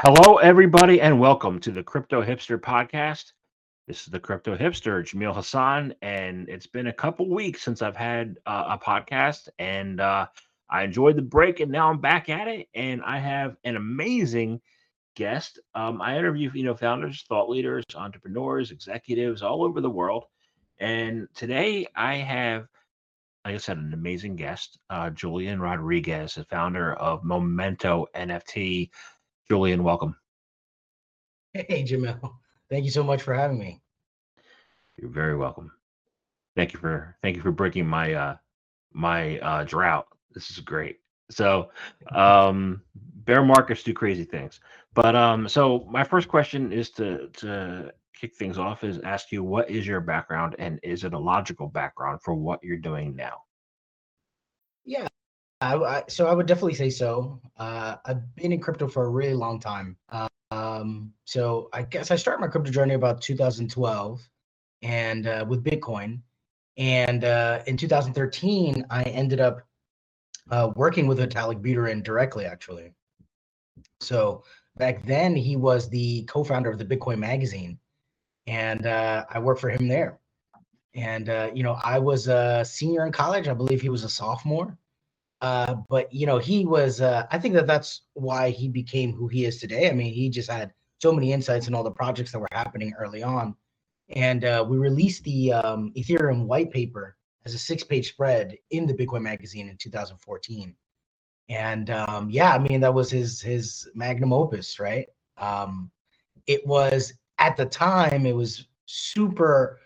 Hello, everybody, and welcome to the Crypto Hipster Podcast. This is the Crypto Hipster, Jamil Hassan, and it's been a couple weeks since I've had uh, a podcast, and uh, I enjoyed the break, and now I'm back at it, and I have an amazing guest. Um, I interview, you know, founders, thought leaders, entrepreneurs, executives all over the world, and today I have, like I said, an amazing guest, uh, Julian Rodriguez, the founder of Momento NFT. Julian, welcome. Hey, Jamil. Thank you so much for having me. You're very welcome. Thank you for thank you for breaking my uh my uh drought. This is great. So um bear markets do crazy things. But um so my first question is to to kick things off is ask you what is your background and is it a logical background for what you're doing now? Yeah, I, I, so I would definitely say so. Uh, I've been in crypto for a really long time. Um, so I guess I started my crypto journey about 2012, and uh, with Bitcoin. And uh, in 2013, I ended up uh, working with Vitalik Buterin directly, actually. So back then, he was the co-founder of the Bitcoin Magazine, and uh, I worked for him there. And uh, you know, I was a senior in college. I believe he was a sophomore uh, but you know, he was. Uh, I think that that's why he became who he is today. I mean, he just had so many insights in all the projects that were happening early on, and uh, we released the um, Ethereum white paper as a six-page spread in the Bitcoin magazine in 2014. And um, yeah, I mean, that was his his magnum opus, right? Um, it was at the time, it was super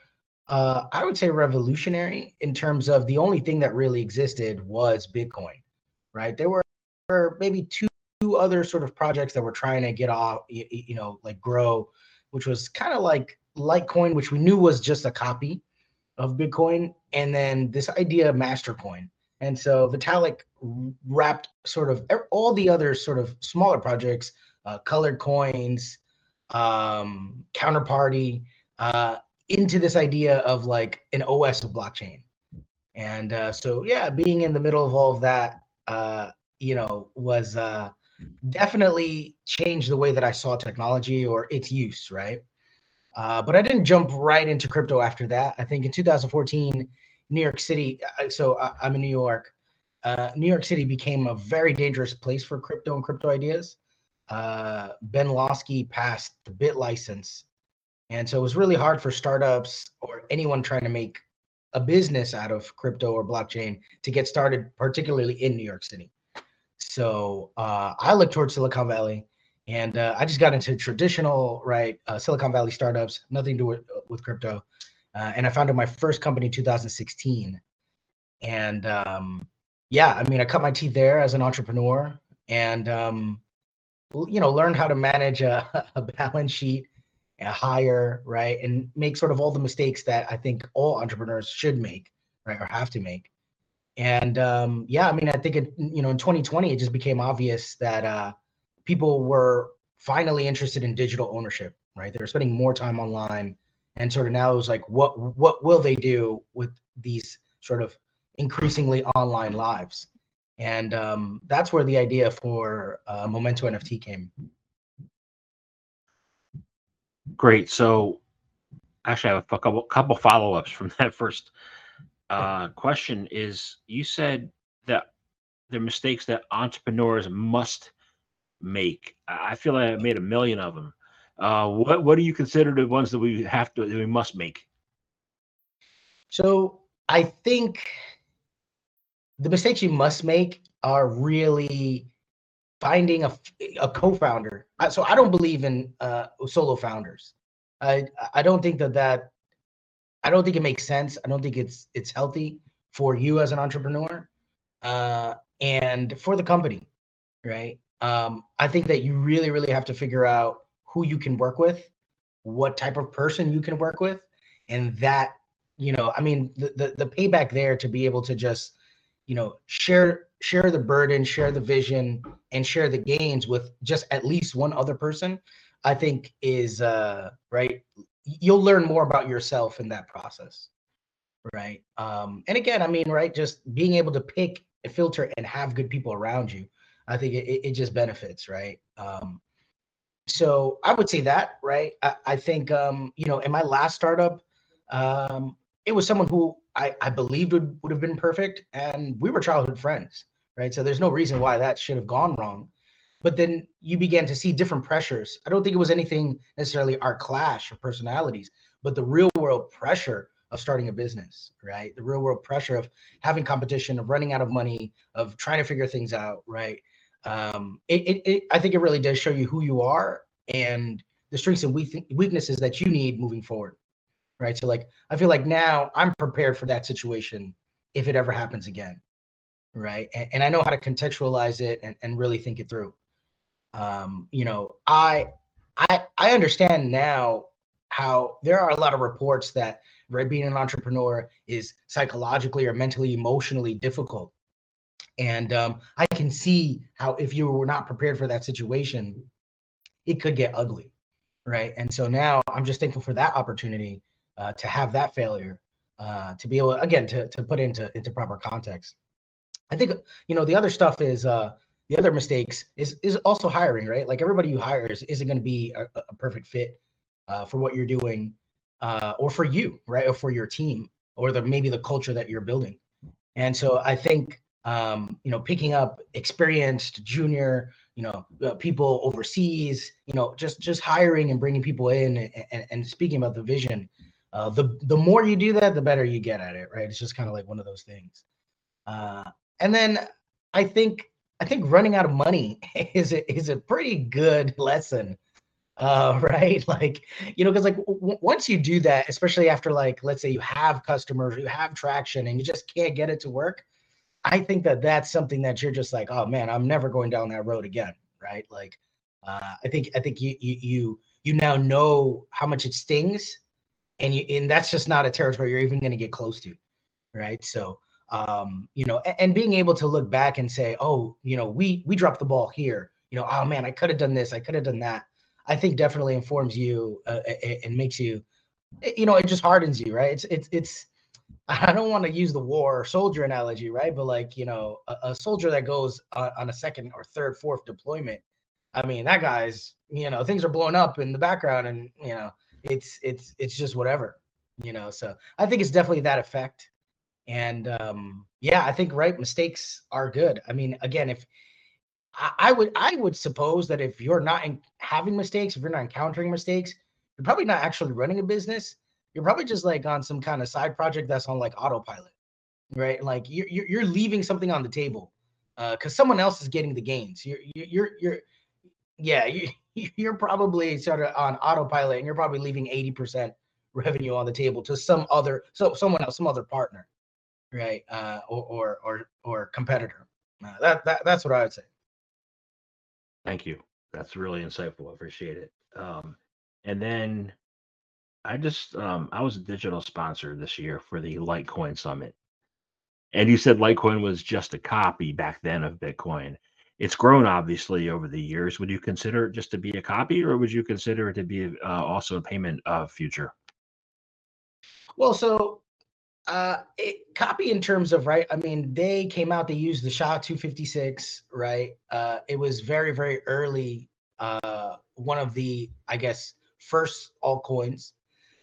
uh, I would say revolutionary in terms of the only thing that really existed was Bitcoin, right? There were, were maybe two, two other sort of projects that were trying to get off, you, you know, like grow, which was kind of like Litecoin, which we knew was just a copy of Bitcoin, and then this idea of Mastercoin. And so Vitalik wrapped sort of all the other sort of smaller projects, uh, colored coins, um, counterparty, uh, into this idea of like an OS of blockchain. And uh, so, yeah, being in the middle of all of that, uh, you know, was uh, definitely changed the way that I saw technology or its use, right? Uh, but I didn't jump right into crypto after that. I think in 2014, New York City, uh, so I'm in New York, uh, New York City became a very dangerous place for crypto and crypto ideas. Uh, ben Lawsky passed the BitLicense and so it was really hard for startups or anyone trying to make a business out of crypto or blockchain to get started, particularly in New York City. So uh, I looked towards Silicon Valley, and uh, I just got into traditional, right, uh, Silicon Valley startups, nothing to do with, with crypto. Uh, and I founded my first company in 2016. And um, yeah, I mean, I cut my teeth there as an entrepreneur, and um, you know, learned how to manage a, a balance sheet hire, right, and make sort of all the mistakes that I think all entrepreneurs should make, right, or have to make. And um, yeah, I mean, I think it, you know, in 2020, it just became obvious that uh, people were finally interested in digital ownership, right? They were spending more time online, and sort of now it was like, what what will they do with these sort of increasingly online lives? And um, that's where the idea for uh, Momento NFT came. Great. So actually I have a couple couple follow-ups from that first uh, question is you said that the mistakes that entrepreneurs must make. I feel like I made a million of them. Uh, what what do you consider the ones that we have to that we must make? So I think the mistakes you must make are really finding a, a co-founder. So I don't believe in uh, solo founders. I I don't think that that I don't think it makes sense. I don't think it's it's healthy for you as an entrepreneur uh, and for the company, right? Um, I think that you really really have to figure out who you can work with, what type of person you can work with, and that you know, I mean, the the, the payback there to be able to just you know share share the burden share the vision and share the gains with just at least one other person i think is uh right you'll learn more about yourself in that process right um and again i mean right just being able to pick a filter and have good people around you i think it, it just benefits right um so I would say that, right? I, I think, um, you know, in my last startup, um, it was someone who I, I believed would, would have been perfect, and we were childhood friends, right? So there's no reason why that should have gone wrong. But then you began to see different pressures. I don't think it was anything necessarily our clash of personalities, but the real world pressure of starting a business, right? The real world pressure of having competition, of running out of money, of trying to figure things out, right? Um, it, it, it I think it really does show you who you are and the strengths and weaknesses that you need moving forward, right? So like I feel like now I'm prepared for that situation if it ever happens again, right? And, and I know how to contextualize it and, and really think it through. Um, you know, I I I understand now how there are a lot of reports that right being an entrepreneur is psychologically or mentally emotionally difficult and um, i can see how if you were not prepared for that situation it could get ugly right and so now i'm just thankful for that opportunity uh, to have that failure uh, to be able again to, to put into into proper context i think you know the other stuff is uh the other mistakes is is also hiring right like everybody you hire is, isn't going to be a, a perfect fit uh, for what you're doing uh, or for you, right? Or for your team or the maybe the culture that you're building. And so I think um, you know picking up experienced junior, you know, uh, people overseas, you know, just just hiring and bringing people in and, and, and speaking about the vision. Uh, the the more you do that, the better you get at it, right? It's just kind of like one of those things. Uh, and then I think I think running out of money is a, is a pretty good lesson uh, right like you know because like w- once you do that especially after like let's say you have customers you have traction and you just can't get it to work i think that that's something that you're just like oh man i'm never going down that road again right like uh, i think i think you you you, you now know how much it stings and you and that's just not a territory you're even going to get close to right so um you know and, and being able to look back and say oh you know we we dropped the ball here you know oh man i could have done this i could have done that I think definitely informs you uh, and makes you, you know, it just hardens you, right? It's it's it's. I don't want to use the war soldier analogy, right? But like you know, a, a soldier that goes on, on a second or third, fourth deployment, I mean, that guy's you know things are blowing up in the background, and you know, it's it's it's just whatever, you know. So I think it's definitely that effect, and um, yeah, I think right mistakes are good. I mean, again, if I, would I would suppose that if you're not in, having mistakes, if you're not encountering mistakes, you're probably not actually running a business. You're probably just like on some kind of side project that's on like autopilot, right? Like you're you're leaving something on the table because uh, someone else is getting the gains. You're you're you're yeah you you're probably sort of on autopilot and you're probably leaving 80% revenue on the table to some other so someone else some other partner right uh or or or, or competitor uh, that, that that's what i would say Thank you. That's really insightful. I appreciate it. Um, and then I just um, I was a digital sponsor this year for the Litecoin Summit. And you said Litecoin was just a copy back then of Bitcoin. It's grown obviously over the years. Would you consider it just to be a copy, or would you consider it to be uh, also a payment of future? Well, so uh, it, copy in terms of right. I mean, they came out. They used the SHA 256, right? Uh, it was very, very early. Uh, one of the, I guess, first altcoins.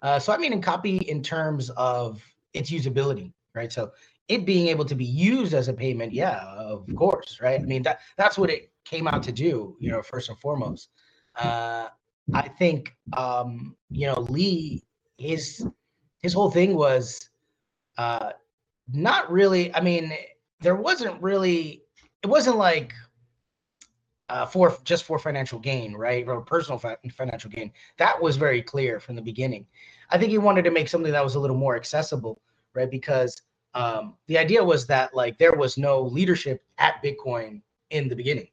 Uh, so I mean, in copy in terms of its usability, right? So it being able to be used as a payment, yeah, of course, right? I mean, that that's what it came out to do, you know, first and foremost. Uh, I think, um, you know, Lee, his his whole thing was uh, not really. I mean, there wasn't really. It wasn't like uh, for just for financial gain, right, or personal fa- financial gain. That was very clear from the beginning. I think he wanted to make something that was a little more accessible, right? Because um, the idea was that like there was no leadership at Bitcoin in the beginning.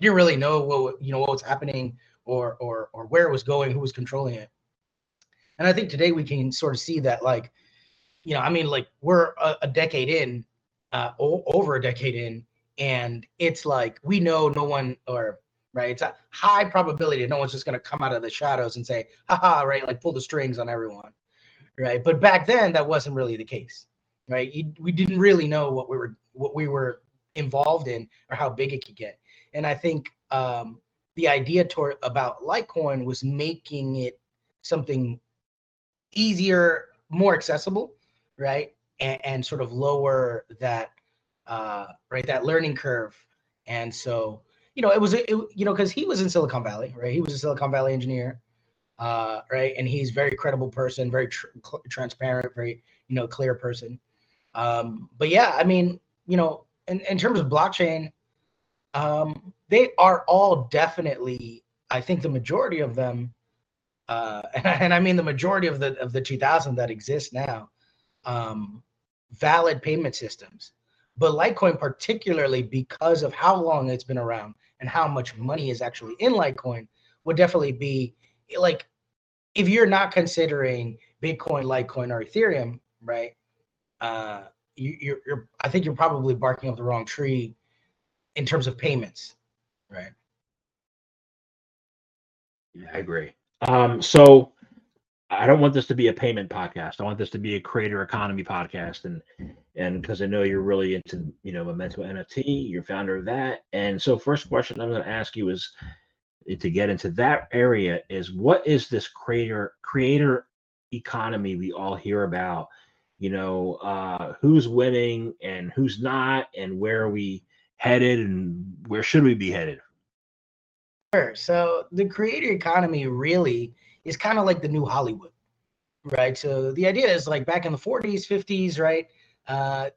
You didn't really know what you know what was happening or or or where it was going, who was controlling it. And I think today we can sort of see that like you know, I mean, like we're a, a decade in, uh, o- over a decade in, and it's like we know no one or right. It's a high probability no one's just going to come out of the shadows and say, haha, right, like pull the strings on everyone, right? But back then that wasn't really the case, right? You, we didn't really know what we were what we were involved in or how big it could get, and I think um, the idea toward about Litecoin was making it something easier, more accessible, right? And, and sort of lower that uh, right that learning curve. And so, you know, it was it, you know because he was in Silicon Valley, right? He was a Silicon Valley engineer, uh, right? And he's very credible person, very tr- transparent, very you know clear person. Um, but yeah, I mean, you know, in, in terms of blockchain, um, they are all definitely, I think the majority of them, uh, and, and, I mean the majority of the of the 2000 that exist now, um, valid payment systems. But Litecoin, particularly because of how long it's been around and how much money is actually in Litecoin, would definitely be like if you're not considering Bitcoin, Litecoin, or Ethereum, right? Uh, you, you're, you're, I think you're probably barking up the wrong tree in terms of payments, right? Yeah, I agree. Um, so I don't want this to be a payment podcast. I want this to be a creator economy podcast, and and because I know you're really into you know Momento NFT, you're founder of that, and so first question I'm going to ask you is to get into that area is what is this creator creator economy we all hear about? You know, uh, who's winning and who's not, and where are we headed and where should we be headed? Sure. So the creator economy really is kind of like the new Hollywood, right? So the idea is like back in the 40s, 50s, right? Uh,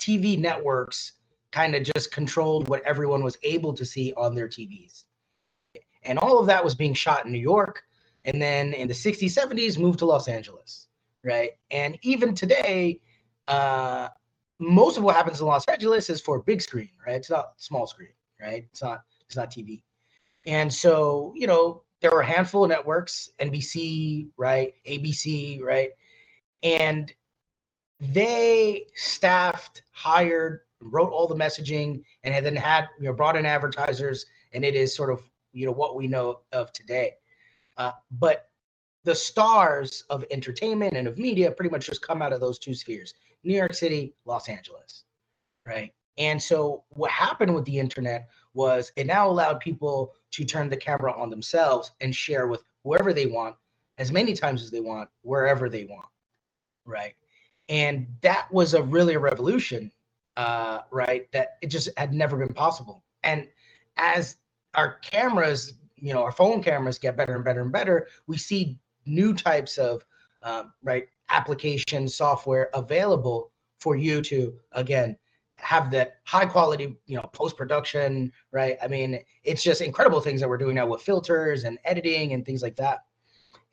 TV networks kind of just controlled what everyone was able to see on their TVs. And all of that was being shot in New York. And then in the 60s, 70s, moved to Los Angeles, right? And even today, uh, most of what happens in Los Angeles is for big screen, right? It's not small screen, right? It's not it's not TV. And so, you know, there were a handful of networks, NBC, right, ABC, right? And they staffed, hired, wrote all the messaging, and then had you know brought in advertisers, and it is sort of you know what we know of today. Uh, but the stars of entertainment and of media pretty much just come out of those two spheres. New York City, Los Angeles, right? And so what happened with the internet was it now allowed people to turn the camera on themselves and share with whoever they want, as many times as they want, wherever they want, right? And that was a really a revolution, uh, right? That it just had never been possible. And as our cameras, you know, our phone cameras get better and better and better, we see new types of um, right application software available for you to again have that high quality you know post production right? I mean it's just incredible things that we're doing now with filters and editing and things like that.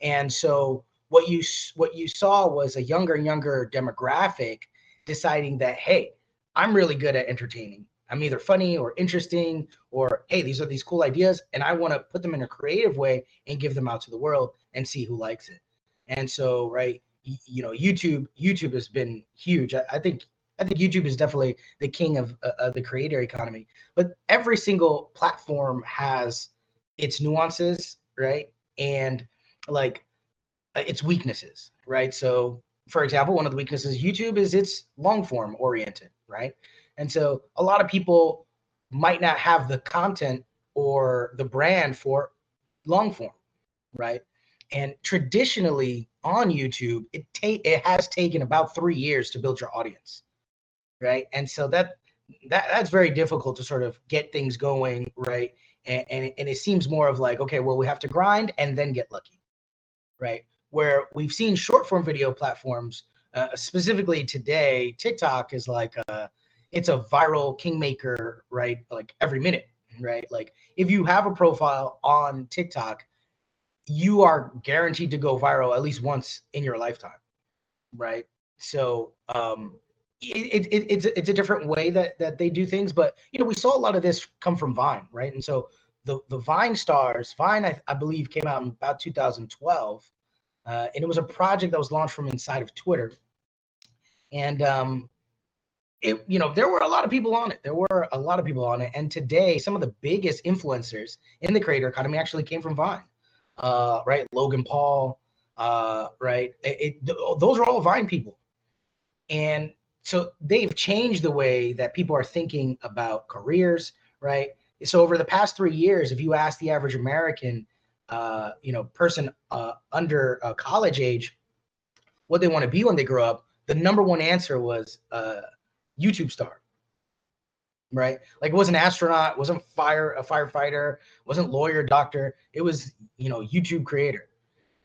And so what you what you saw was a younger and younger demographic deciding that hey i'm really good at entertaining i'm either funny or interesting or hey these are these cool ideas and i want to put them in a creative way and give them out to the world and see who likes it. And so right you know youtube youtube has been huge. I, I think i think youtube is definitely the king of, uh, of the creator economy. But every single platform has its nuances right? And like uh, its weaknesses right? So for example one of the weaknesses youtube is it's long form oriented right and so a lot of people might not have the content or the brand for long form right and traditionally on YouTube, it take it has taken about three years to build your audience, right? And so that that that's very difficult to sort of get things going, right? And and, and it seems more of like, okay, well, we have to grind and then get lucky, right? Where we've seen short form video platforms, uh, specifically today, TikTok is like a it's a viral kingmaker, right? Like every minute, right? Like if you have a profile on TikTok you are guaranteed to go viral at least once in your lifetime, right? So um, it, it, it's it's a different way that that they do things, but you know we saw a lot of this come from Vine, right? And so the the Vine stars, Vine I, I believe came out in about 2012, uh, and it was a project that was launched from inside of Twitter, and um, it you know there were a lot of people on it. There were a lot of people on it, and today some of the biggest influencers in the creator economy actually came from Vine uh, right? Logan Paul, uh, right? It, it, those are all Vine people. And so they've changed the way that people are thinking about careers, right? so over the past three years, if you ask the average American, uh, you know, person uh, under uh, college age, what they want to be when they grow up, the number one answer was uh, YouTube star. Right, like wasn't astronaut, wasn't fire a firefighter, wasn't lawyer, doctor. It was you know YouTube creator.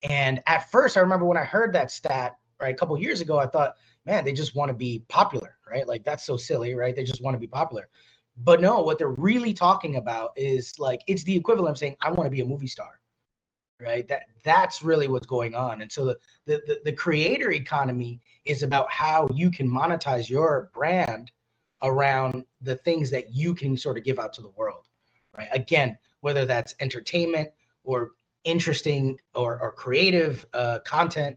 And at first, I remember when I heard that stat right a couple years ago, I thought, man, they just want to be popular, right? Like that's so silly, right? They just want to be popular. But no, what they're really talking about is like it's the equivalent of saying, I want to be a movie star. Right. That that's really what's going on. And so the, the the creator economy is about how you can monetize your brand around the things that you can sort of give out to the world. Right. Again, whether that's entertainment or interesting or, or creative uh, content,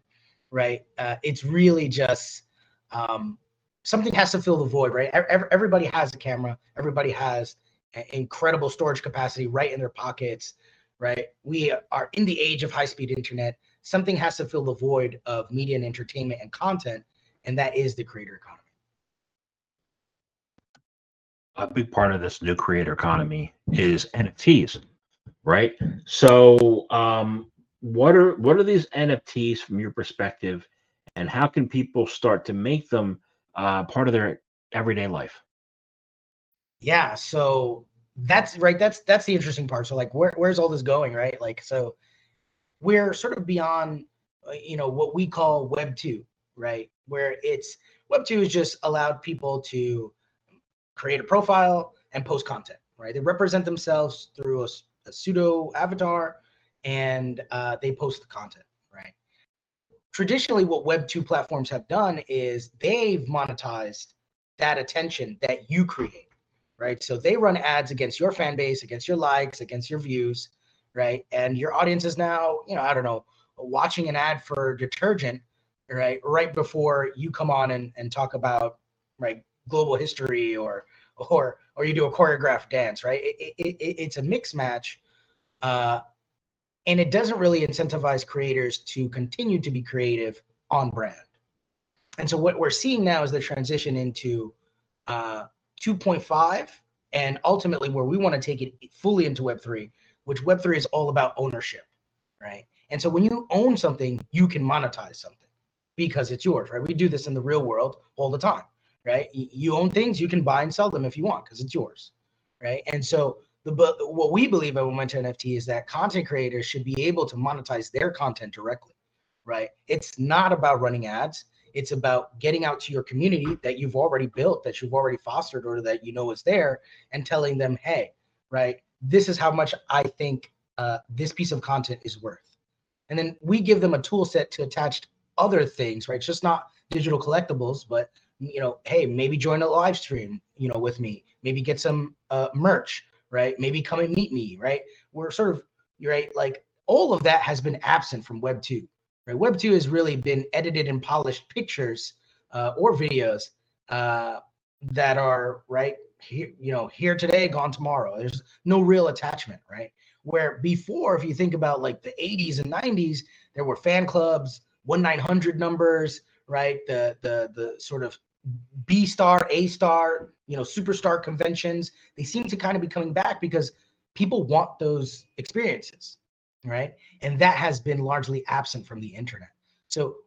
right? Uh, it's really just um, something has to fill the void, right? Everybody has a camera. Everybody has incredible storage capacity right in their pockets, right? We are in the age of high-speed internet. Something has to fill the void of media and entertainment and content, and that is the creator economy. A big part of this new creator economy is NFTs, right? So, um, what are what are these NFTs from your perspective, and how can people start to make them uh, part of their everyday life? Yeah, so that's right. That's that's the interesting part. So, like, where where's all this going, right? Like, so we're sort of beyond, uh, you know, what we call Web two, right? Where it's Web two is just allowed people to create a profile and post content, right? They represent themselves through a, a pseudo avatar and uh, they post the content, right? Traditionally, what Web2 platforms have done is they've monetized that attention that you create, right? So they run ads against your fan base, against your likes, against your views, right? And your audience is now, you know, I don't know, watching an ad for detergent, right? Right before you come on and, and talk about, right, global history or, or, or you do a choreographed dance, right? It, it, it, it's a mix match. Uh, and it doesn't really incentivize creators to continue to be creative on brand. And so what we're seeing now is the transition into uh, 2.5 and ultimately where we want to take it fully into Web3, which Web3 is all about ownership, right? And so when you own something, you can monetize something because it's yours, right? We do this in the real world all the time, right? You own things, you can buy and sell them if you want because it's yours, right? And so the but what we believe at Momento NFT is that content creators should be able to monetize their content directly, right? It's not about running ads. It's about getting out to your community that you've already built, that you've already fostered, or that you know is there, and telling them, hey, right, this is how much I think uh, this piece of content is worth. And then we give them a tool set to attach other things, right? It's just not digital collectibles, but you know, hey, maybe join a live stream, you know, with me. Maybe get some uh, merch right? Maybe come and meet me, right? We're sort of right, like all of that has been absent from Web two. Right? Web two has really been edited and polished pictures uh, or videos uh, that are right here, you know, here today, gone tomorrow. There's no real attachment, right? Where before, if you think about like the 80s and 90s, there were fan clubs, one nine hundred numbers, right? The the the sort of B star, A star, you know, superstar conventions, they seem to kind of be coming back because people want those experiences, right? And that has been largely absent from the internet. So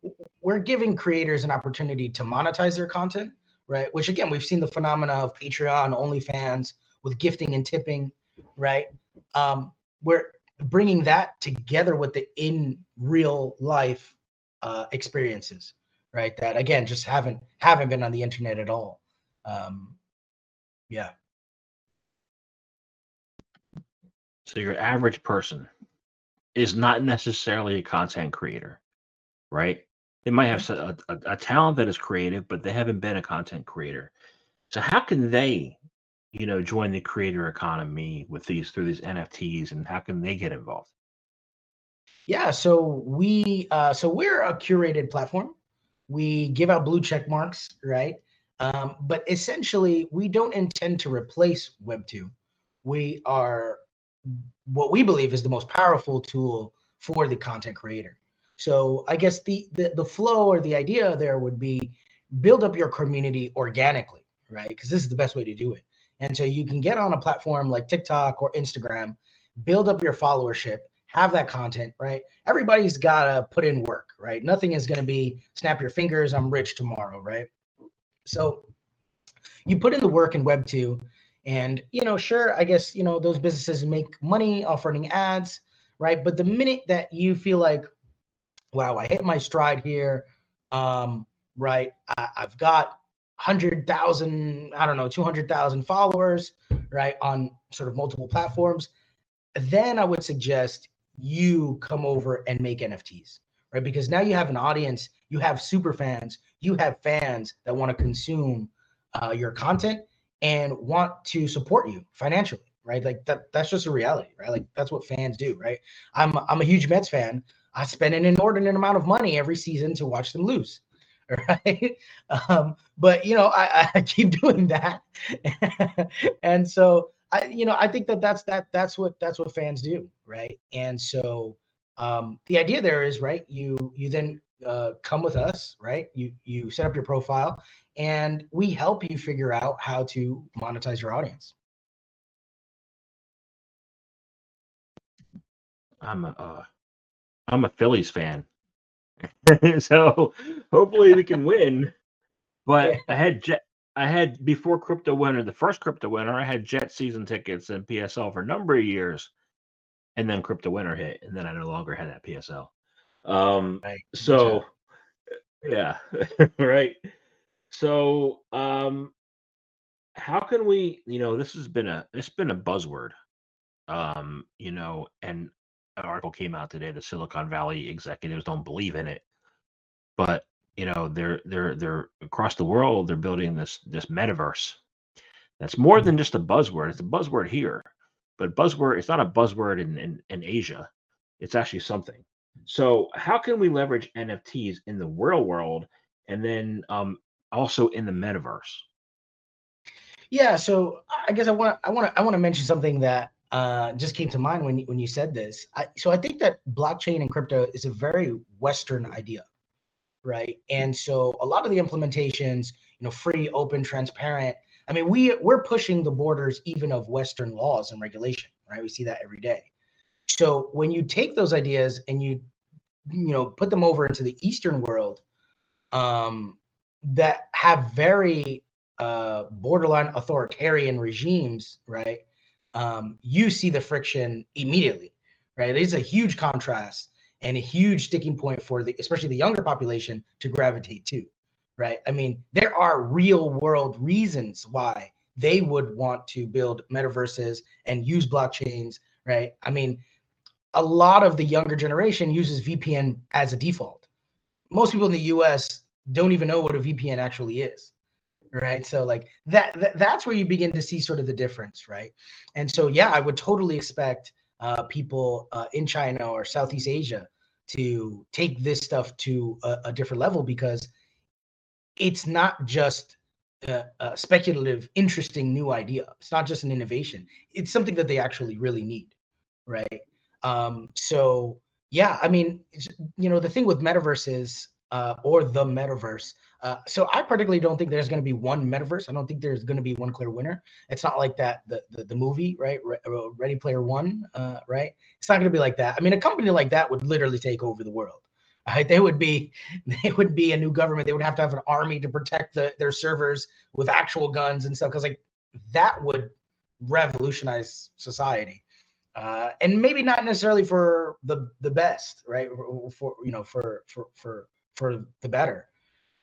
we're giving creators an opportunity to monetize their content, right? Which again, we've seen the phenomena of Patreon, OnlyFans with gifting and tipping, right? Um, we're bringing that together with the in real life uh, experiences, right? That again, just haven't haven't been on the internet at all. Um, yeah. So your average person is not necessarily a content creator, right? They might have a, a, a, talent that is creative, but they haven't been a content creator. So how can they, you know, join the creator economy with these through these NFTs, and how can they get involved? Yeah, so we, uh, so we're a curated platform. We give out blue check marks, right? Um, but essentially, we don't intend to replace Web2. We are what we believe is the most powerful tool for the content creator. So I guess the, the the flow or the idea there would be build up your community organically, right? Because this is the best way to do it. And so you can get on a platform like TikTok or Instagram, build up your followership, have that content, right? Everybody's got to put in work, right? Nothing is going to be snap your fingers, I'm rich tomorrow, right? So you put in the work in Web 2, and, you know, sure, I guess, you know, those businesses make money off running ads, right? But the minute that you feel like, wow, I hit my stride here, um, right? I, I've got 100,000, I don't know, 200,000 followers, right, on sort of multiple platforms, then I would suggest you come over and make NFTs, right? Because now you have an audience, you have super fans, you have fans that want to consume uh, your content and want to support you financially, right? Like that, that's just a reality, right? Like that's what fans do, right? I'm I'm a huge Mets fan. I spend an inordinate amount of money every season to watch them lose right? Um, but you know, I, I keep doing that, and so I, you know, I think that that's that that's what that's what fans do, right? And so um, the idea there is, right? You you then uh, come with us, right? You you set up your profile, and we help you figure out how to monetize your audience. I'm a uh, I'm a Phillies fan. so hopefully we can win. But I had Jet. I had before crypto winter, the first crypto winter, I had Jet season tickets and PSL for a number of years, and then crypto winter hit, and then I no longer had that PSL. Um, so yeah, right. So um, how can we? You know, this has been a it's been a buzzword. Um, you know, and an article came out today. The Silicon Valley executives don't believe in it, but you know they're they're they're across the world. They're building this this metaverse. That's more than just a buzzword. It's a buzzword here, but buzzword. It's not a buzzword in in, in Asia. It's actually something. So how can we leverage NFTs in the real world and then um, also in the metaverse? Yeah, so I guess I want I want to I want to mention something that uh, just came to mind when when you said this. I, so I think that blockchain and crypto is a very Western idea, right? And so a lot of the implementations, you know, free, open, transparent. I mean, we we're pushing the borders even of Western laws and regulation, right? We see that every day. So when you take those ideas and you you know put them over into the Eastern world, um, that have very uh, borderline authoritarian regimes, right? um, you see the friction immediately, right? There's a huge contrast and a huge sticking point for the, especially the younger population, to gravitate to, right? I mean, there are real world reasons why they would want to build metaverses and use blockchains, right? I mean, a lot of the younger generation uses VPN as a default. Most people in the US don't even know what a VPN actually is right? So like that, that that's where you begin to see sort of the difference right? And so yeah i would totally expect uh, people uh, in china or southeast asia to take this stuff to a, a different level because it's not just a, a, speculative interesting new idea. It's not just an innovation. It's something that they actually really need right? Um so yeah i mean you know the thing with metaverses uh, or the metaverse uh, so I particularly don't think there's going to be one metaverse. I don't think there's going to be one clear winner. It's not like that the the, the movie, right? Re- uh, Ready Player One, uh, right? It's not going to be like that. I mean, a company like that would literally take over the world. Right? They would be they would be a new government. They would have to have an army to protect the, their servers with actual guns and stuff. Because like that would revolutionize society. Uh, and maybe not necessarily for the the best, right? For, for you know, for for for for the better.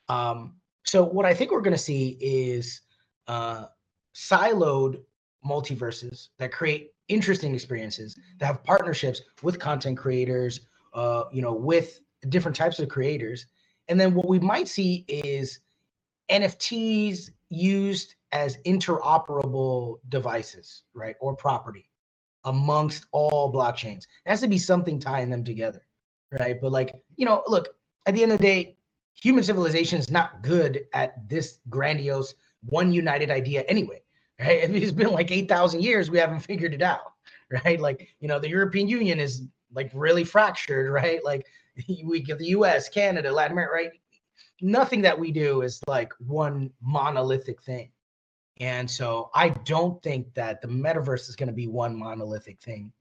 Um, so what I think we're going to see is uh, siloed multiverses that create interesting experiences that have partnerships with content creators, uh, you know, with different types of creators. And then what we might see is NFTs used as interoperable devices, right, or property amongst all blockchains. There has to be something tying them together, right? But like, you know, look, at the end of the day, human civilization is not good at this grandiose one united idea anyway right? It's been like 8000 years we haven't figured it out right? Like you know the european union is like really fractured right? Like we get the us canada latin america right? Nothing that we do is like one monolithic thing. And so I don't think that the metaverse is going to be one monolithic thing.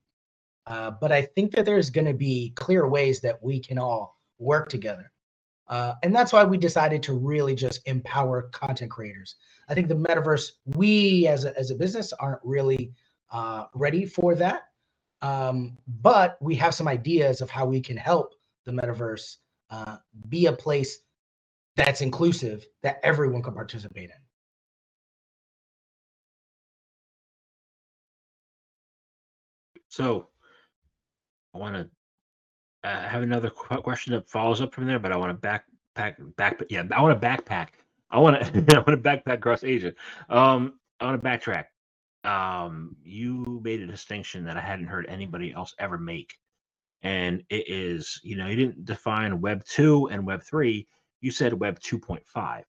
Uh, but I think that there's going to be clear ways that we can all work together. Uh, and that's why we decided to really just empower content creators. I think the metaverse, we as a, as a business aren't really uh, ready for that. Um, but we have some ideas of how we can help the metaverse uh, be a place that's inclusive that everyone can participate in. So I want to uh, have another qu- question that follows up from there, but I want to backpack back back. Yeah, I want to backpack. I want to I want to backpack across Asia. Um, I want to backtrack. Um, you made a distinction that I hadn't heard anybody else ever make, and it is you know you didn't define Web two and Web three. You said Web two point five,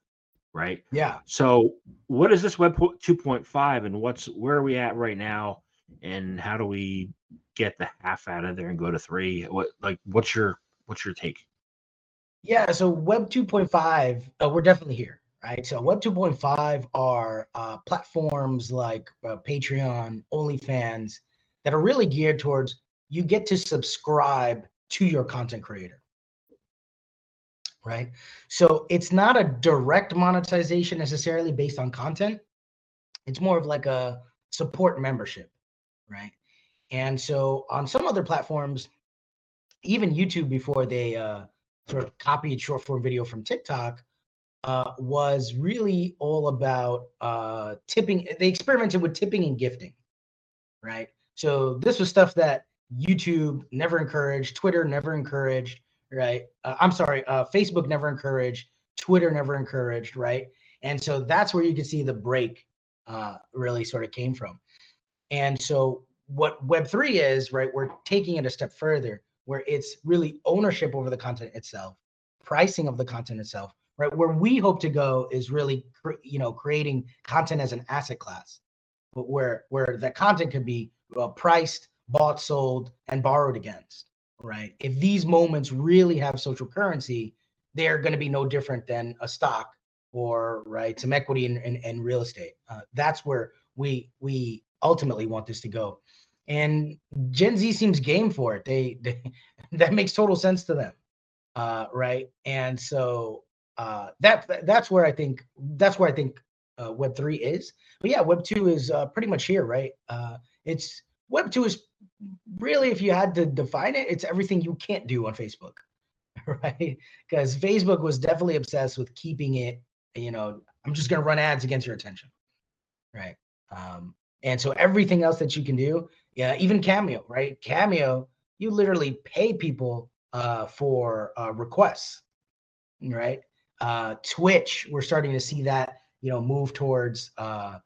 right? Yeah. So what is this Web two point five, and what's where are we at right now? And how do we get the half out of there and go to three? What like what's your what's your take? Yeah, so Web 2.5, uh, we're definitely here, right? So Web 2.5 are uh, platforms like uh, Patreon, OnlyFans that are really geared towards you get to subscribe to your content creator, right? So it's not a direct monetization necessarily based on content. It's more of like a support membership, right? And so on some other platforms, even YouTube before they uh, sort of copied short form video from TikTok, uh, was really all about uh, tipping. They experimented with tipping and gifting, right? So this was stuff that YouTube never encouraged, Twitter never encouraged, right? Uh, I'm sorry, uh, Facebook never encouraged, Twitter never encouraged, right? And so that's where you can see the break uh, really sort of came from. And so what Web3 is, right, we're taking it a step further where it's really ownership over the content itself, pricing of the content itself, right? Where we hope to go is really, you know, creating content as an asset class, but where where that content could be uh, priced, bought, sold, and borrowed against, right? If these moments really have social currency, they're going to be no different than a stock or right some equity in, in, in real estate. Uh, that's where we we ultimately want this to go and Gen Z seems game for it. They, they that makes total sense to them, uh, right? And so uh, that that's where I think that's where I think uh, Web three is. But yeah, Web two is uh, pretty much here, right? Uh, it's Web two is really, if you had to define it, it's everything you can't do on Facebook, right? Because Facebook was definitely obsessed with keeping it. You know, I'm just going to run ads against your attention, right? Um, and so everything else that you can do, yeah, even Cameo, right? Cameo, you literally pay people uh, for uh, requests, right? Uh, Twitch, we're starting to see that you know move towards uh,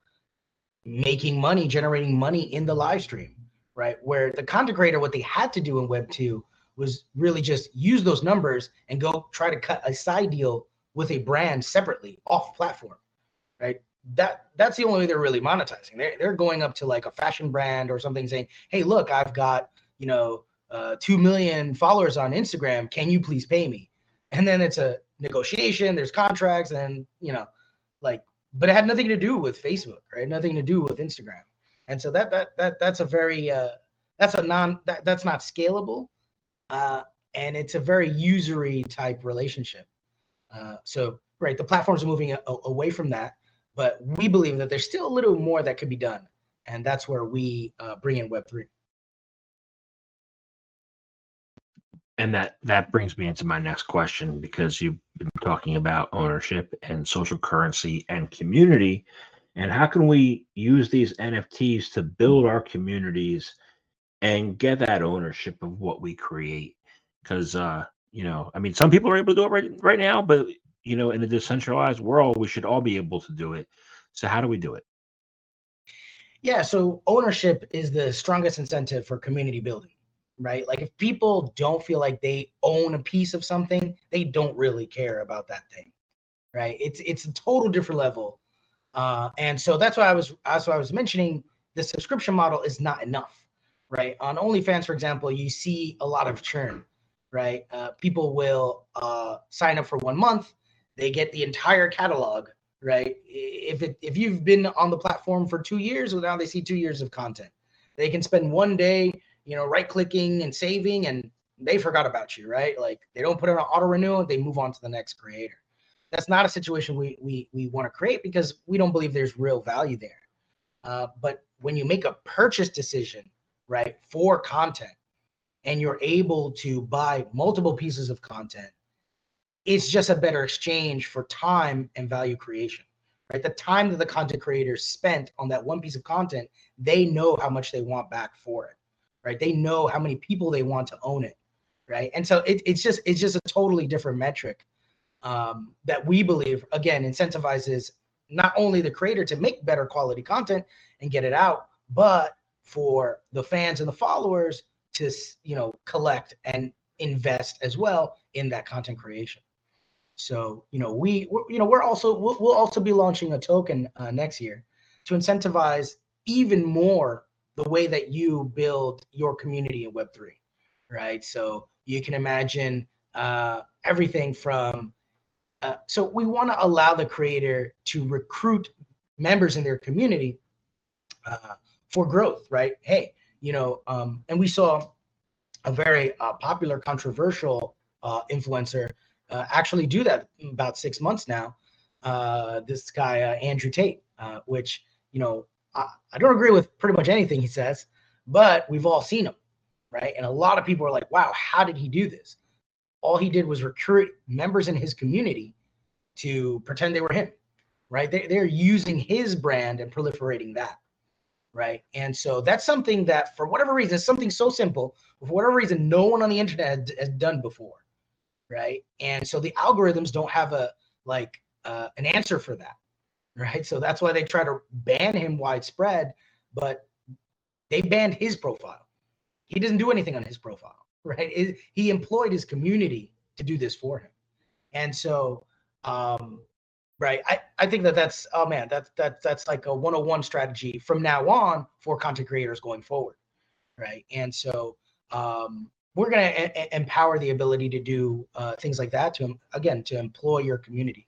making money, generating money in the live stream, right? Where the content creator, what they had to do in Web two was really just use those numbers and go try to cut a side deal with a brand separately off platform, right? That that's the only way they're really monetizing. They're they're going up to like a fashion brand or something saying, "Hey, look, I've got you know uh, two million followers on Instagram. Can you please pay me?" And then it's a negotiation. There's contracts, and you know, like, but it had nothing to do with Facebook, right? Nothing to do with Instagram. And so that that that that's a very uh, that's a non that, that's not scalable, uh, and it's a very usury type relationship. Uh, so right, the platforms are moving a, away from that but we believe that there's still a little more that could be done. And that's where we uh, bring in Web3. And that that brings me into my next question because you've been talking about ownership and social currency and community, and how can we use these NFTs to build our communities and get that ownership of what we create? Because uh, you know, I mean, some people are able to do it right right now, but you know, in a decentralized world, we should all be able to do it. So how do we do it? Yeah, so ownership is the strongest incentive for community building, right? Like if people don't feel like they own a piece of something, they don't really care about that thing, right? It's it's a total different level, uh, and so that's why I was that's why I was mentioning the subscription model is not enough, right? On OnlyFans, for example, you see a lot of churn, right? Uh, people will uh, sign up for one month, they get the entire catalog, right? If it if you've been on the platform for two years, well, now they see two years of content. They can spend one day, you know, right clicking and saving, and they forgot about you, right? Like they don't put it on auto renewal, they move on to the next creator. That's not a situation we we we want to create because we don't believe there's real value there. Uh, but when you make a purchase decision, right, for content, and you're able to buy multiple pieces of content it's just a better exchange for time and value creation right? The time that the content creators spent on that one piece of content they know how much they want back for it right? They know how many people they want to own it right? And so it, it's just it's just a totally different metric um, that we believe again incentivizes not only the creator to make better quality content and get it out but for the fans and the followers to you know collect and invest as well in that content creation so you know we you know we're also we'll, we'll also be launching a token uh, next year to incentivize even more the way that you build your community in Web3, right? So you can imagine uh, everything from uh, so we want to allow the creator to recruit members in their community uh, for growth, right? Hey, you know, um, and we saw a very uh, popular, controversial uh, influencer uh, actually do that about six months now. Uh, this guy uh, Andrew Tate, uh, which you know I, I, don't agree with pretty much anything he says, but we've all seen him, right? And a lot of people are like, "Wow, how did he do this?" All he did was recruit members in his community to pretend they were him, right? They, they're using his brand and proliferating that, right? And so that's something that, for whatever reason, it's something so simple, for whatever reason, no one on the internet has done before right? And so the algorithms don't have a like uh, an answer for that, right? So that's why they try to ban him widespread, but they banned his profile. He doesn't do anything on his profile, right? It, he employed his community to do this for him, and so um, right I, I think that that's oh man that's that, that's like a 101 strategy from now on for content creators going forward right and so um we're going to empower the ability to do uh, things like that to again to employ your community.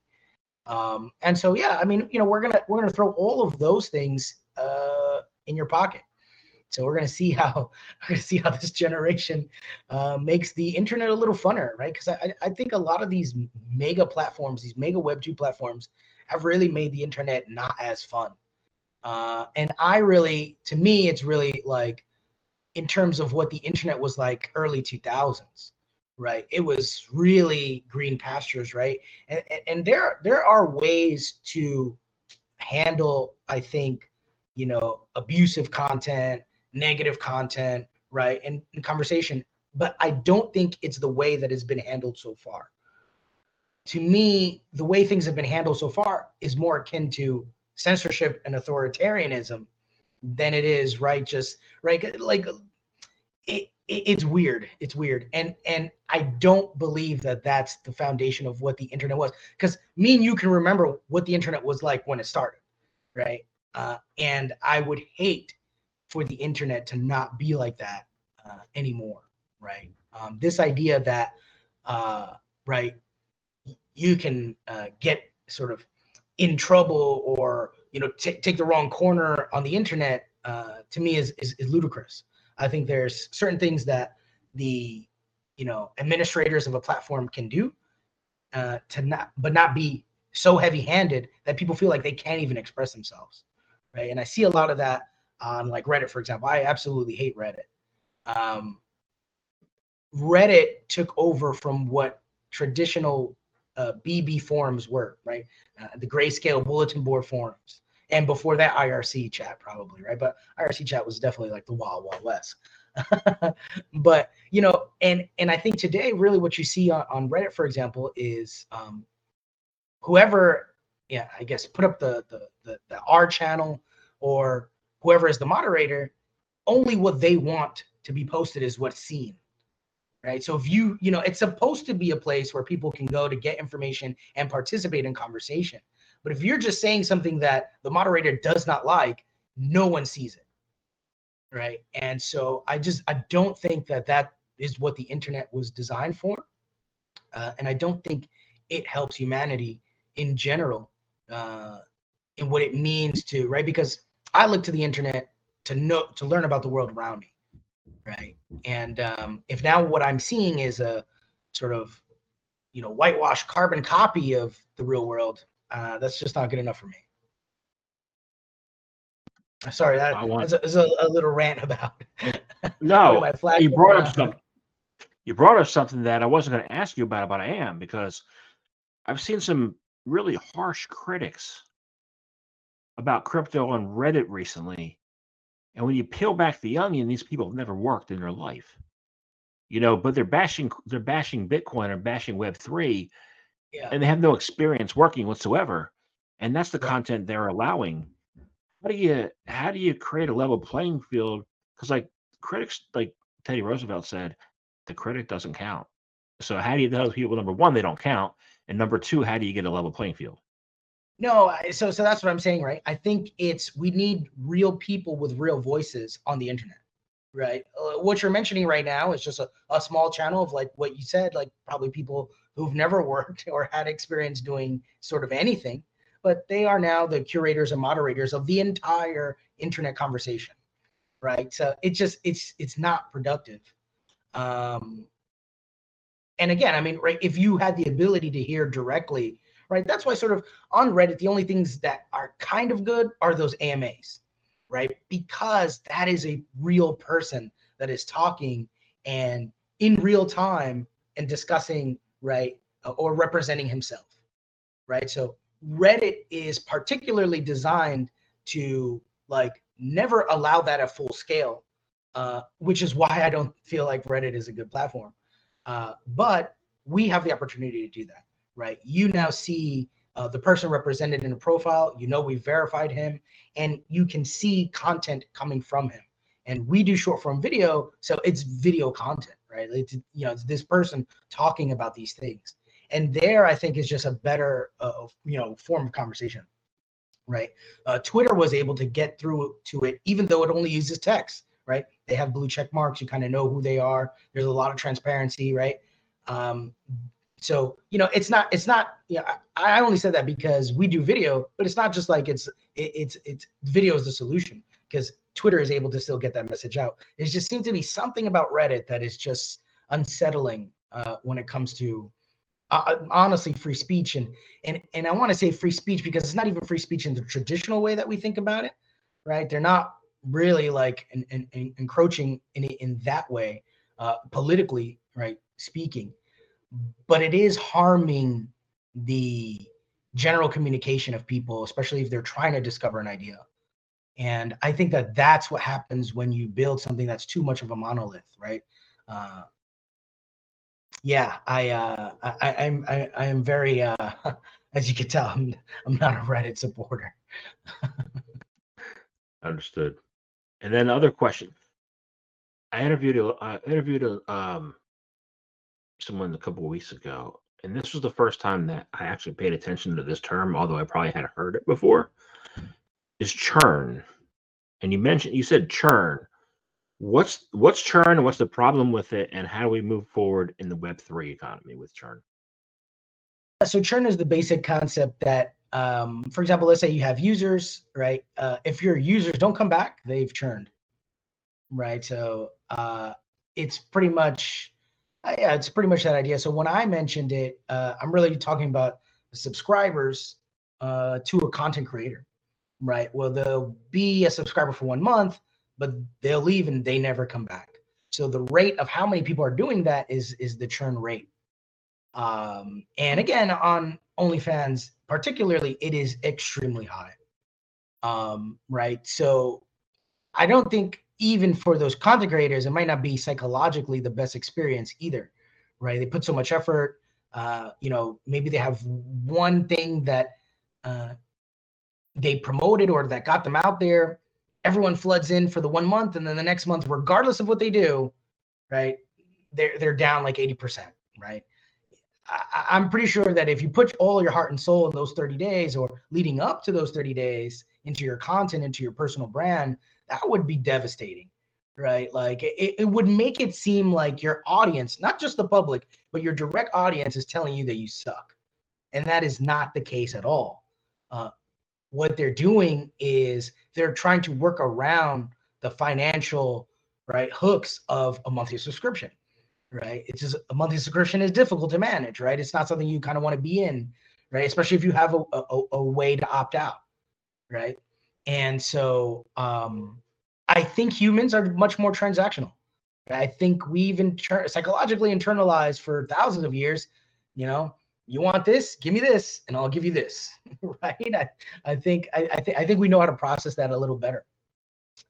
Um, and so yeah i mean you know we're gonna we're gonna throw all of those things uh, in your pocket. So we're gonna see how we're gonna see how this generation uh, makes the internet a little funner right? Because I, I think a lot of these mega platforms these mega web 2 platforms have really made the internet not as fun. Uh, and i really to me it's really like in terms of what the internet was like early 2000s right? It was really green pastures right? And, and there there are ways to handle i think you know abusive content negative content right and, and conversation but i don't think it's the way that has been handled so far. To me the way things have been handled so far is more akin to censorship and authoritarianism than it is right? Just right? Like it, it, it's weird. It's weird. And and i don't believe that that's the foundation of what the internet was because me and you can remember what the internet was like when it started right? Uh, and i would hate for the internet to not be like that uh, anymore right? Um, this idea that uh, right you can uh, get sort of in trouble or you know t- take the wrong corner on the internet uh, to me is, is, is ludicrous. I think there's certain things that the you know administrators of a platform can do uh, to not, but not be so heavy-handed that people feel like they can't even express themselves, right? And I see a lot of that on like Reddit, for example. I absolutely hate Reddit. Um, Reddit took over from what traditional uh, BB forums were, right? Uh, the grayscale bulletin board forums. And before that IRC chat probably right? But IRC chat was definitely like the wild wild west. But you know and and I think today really what you see on, on Reddit for example is um whoever yeah I guess put up the the the, the R channel or whoever is the moderator only what they want to be posted is what's seen right so if you you know it's supposed to be a place where people can go to get information and participate in conversation but if you're just saying something that the moderator does not like, no one sees it. Right. And so I just, I don't think that that is what the internet was designed for. Uh, and I don't think it helps humanity in general uh, and what it means to right because I look to the internet to know to learn about the world around me, right? And um, if now what I'm seeing is a sort of you know whitewashed carbon copy of the real world, uh, that's just not good enough for me. Sorry, that, that's, a, a, a, little rant about. no, you brought up something. You brought up something that I wasn't going to ask you about, but I am because I've seen some really harsh critics about crypto on Reddit recently. And when you peel back the onion, these people have never worked in their life. You know, but they're bashing they're bashing Bitcoin or bashing Web three, yeah. and they have no experience working whatsoever. And that's the content they're allowing. How do you how do you create a level playing field? Because like critics, like Teddy Roosevelt said, the critic doesn't count. So how do you tell people number one they don't count, and number two, how do you get a level playing field? No, so so that's what I'm saying, right? I think it's we need real people with real voices on the internet, right? Uh, what you're mentioning right now is just a, a small channel of like what you said, like probably people who've never worked or had experience doing sort of anything, but they are now the curators and moderators of the entire internet conversation, right? So it just it's it's not productive. Um, and again, I mean, right, if you had the ability to hear directly, right, that's why sort of on Reddit, the only things that are kind of good are those AMAs, right? Because that is a real person that is talking and in real time and discussing, right, uh, or representing himself, right? So Reddit is particularly designed to like never allow that at full scale, uh, which is why I don't feel like Reddit is a good platform. Uh, but we have the opportunity to do that, right? You now see uh, the person represented in a profile. You know we verified him, and you can see content coming from him. And we do short form video, so it's video content, right? It's you know it's this person talking about these things, and there I think is just a better uh, you know form of conversation, right? Uh, Twitter was able to get through to it, even though it only uses text right? They have blue check marks. You kind of know who they are. There's a lot of transparency, right? Um, so you know, it's not it's not. Yeah, you know, I, only said that because we do video, but it's not just like it's it, it's it's video is the solution because Twitter is able to still get that message out. It just seems to be something about Reddit that is just unsettling uh, when it comes to uh, uh honestly free speech and and and I want to say free speech because it's not even free speech in the traditional way that we think about it, right? They're not really like in encroaching in in that way, uh, politically, right speaking. But it is harming the general communication of people, especially if they're trying to discover an idea. And I think that that's what happens when you build something that's too much of a monolith, right? Uh, yeah, I, uh, I, I'm, I, I am very, uh, as you can tell, I'm, I'm not a Reddit supporter. Understood. And then other question. I interviewed I interviewed a, um, someone a couple weeks ago, and this was the first time that I actually paid attention to this term, although I probably had heard it before. Is churn, and you mentioned you said churn. What's what's churn, what's the problem with it, and how do we move forward in the Web three economy with churn? So churn is the basic concept that um, for example, let's say you have users, right? Uh, if your users don't come back, they've churned, right? So uh, it's pretty much, yeah, it's pretty much that idea. So when I mentioned it, uh, I'm really talking about subscribers uh, to a content creator, right? Well, they'll be a subscriber for one month, but they'll leave and they never come back. So the rate of how many people are doing that is is the churn rate. Um, and again, on OnlyFans, particularly, it is extremely high. Um, right. So I don't think even for those content creators, it might not be psychologically the best experience either. Right. They put so much effort. Uh, you know, maybe they have one thing that uh, they promoted or that got them out there. Everyone floods in for the one month, and then the next month, regardless of what they do, right, they're they're down like eighty percent, right? I, am pretty sure that if you put all your heart and soul in those 30 days or leading up to those 30 days into your content, into your personal brand, that would be devastating, right? Like it, it would make it seem like your audience, not just the public, but your direct audience is telling you that you suck. And that is not the case at all. uh, what they're doing is they're trying to work around the financial right hooks of a monthly subscription right it's just a monthly subscription is difficult to manage right it's not something you kind of want to be in right especially if you have a, a, a way to opt out right and so um i think humans are much more transactional. I think we've inter- psychologically internalized for thousands of years you know you want this? Give me this and i'll give you this. Right? I, I think I, I think i think we know how to process that a little better.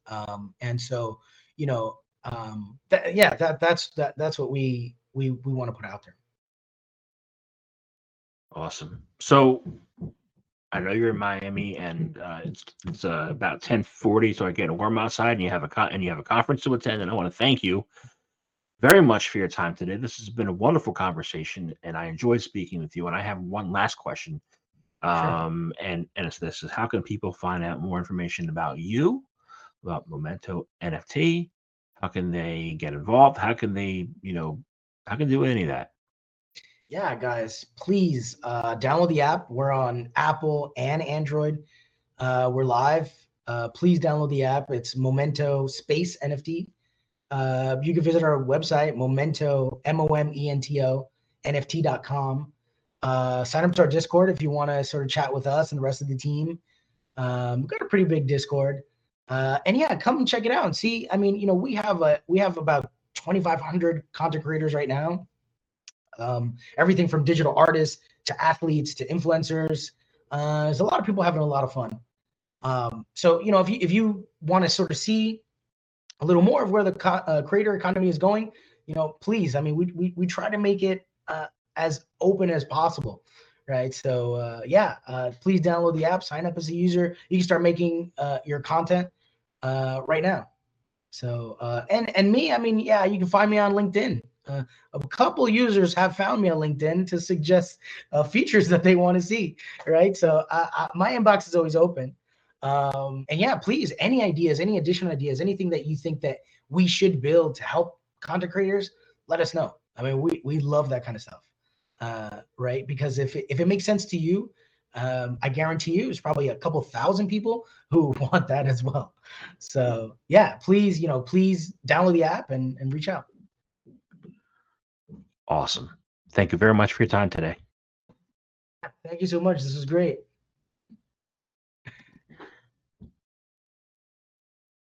Um and so you know um yeah that that's that that's what we we we want to put out there. Awesome. So i know you're in miami and uh, it's it's uh, about 1040 so i get warm outside and you have a con- and you have a conference to attend and i want to thank you very much for your time today. This has been a wonderful conversation, and I enjoyed speaking with you. And I have one last question, um, sure. and and it's this: is how can people find out more information about you, about Momento NFT? How can they get involved? How can they, you know, how can they do any of that? Yeah, guys, please uh, download the app. We're on Apple and Android. Uh, we're live. Uh, please download the app. It's Momento Space NFT. Uh, you can visit our website, Momento, M O M E N T O, NFT.com. Uh, sign up to our Discord if you want to sort of chat with us and the rest of the team. Um, we've got a pretty big Discord. Uh, and yeah, come check it out and see. I mean, you know, we have a we have about 2,500 content creators right now. Um, everything from digital artists to athletes to influencers. Uh, there's a lot of people having a lot of fun. Um, so you know, if you if you want to sort of see a little more of where the co- uh, creator economy is going, you know, please, I mean, we we, we try to make it uh, as open as possible, right? So uh, yeah, uh, please download the app, sign up as a user. You can start making uh, your content uh, right now. So uh, and and me, I mean, yeah, you can find me on LinkedIn. Uh, a couple users have found me on LinkedIn to suggest uh, features that they want to see, right? So I, I, my inbox is always open. Um, and yeah, please, any ideas, any additional ideas, anything that you think that we should build to help content creators, let us know. I mean, we we love that kind of stuff, uh, right? Because if it, if it makes sense to you, um, I guarantee you, it's probably a couple thousand people who want that as well. So yeah, please, you know, please download the app and and reach out. Awesome. Thank you very much for your time today. Thank you so much. This was great.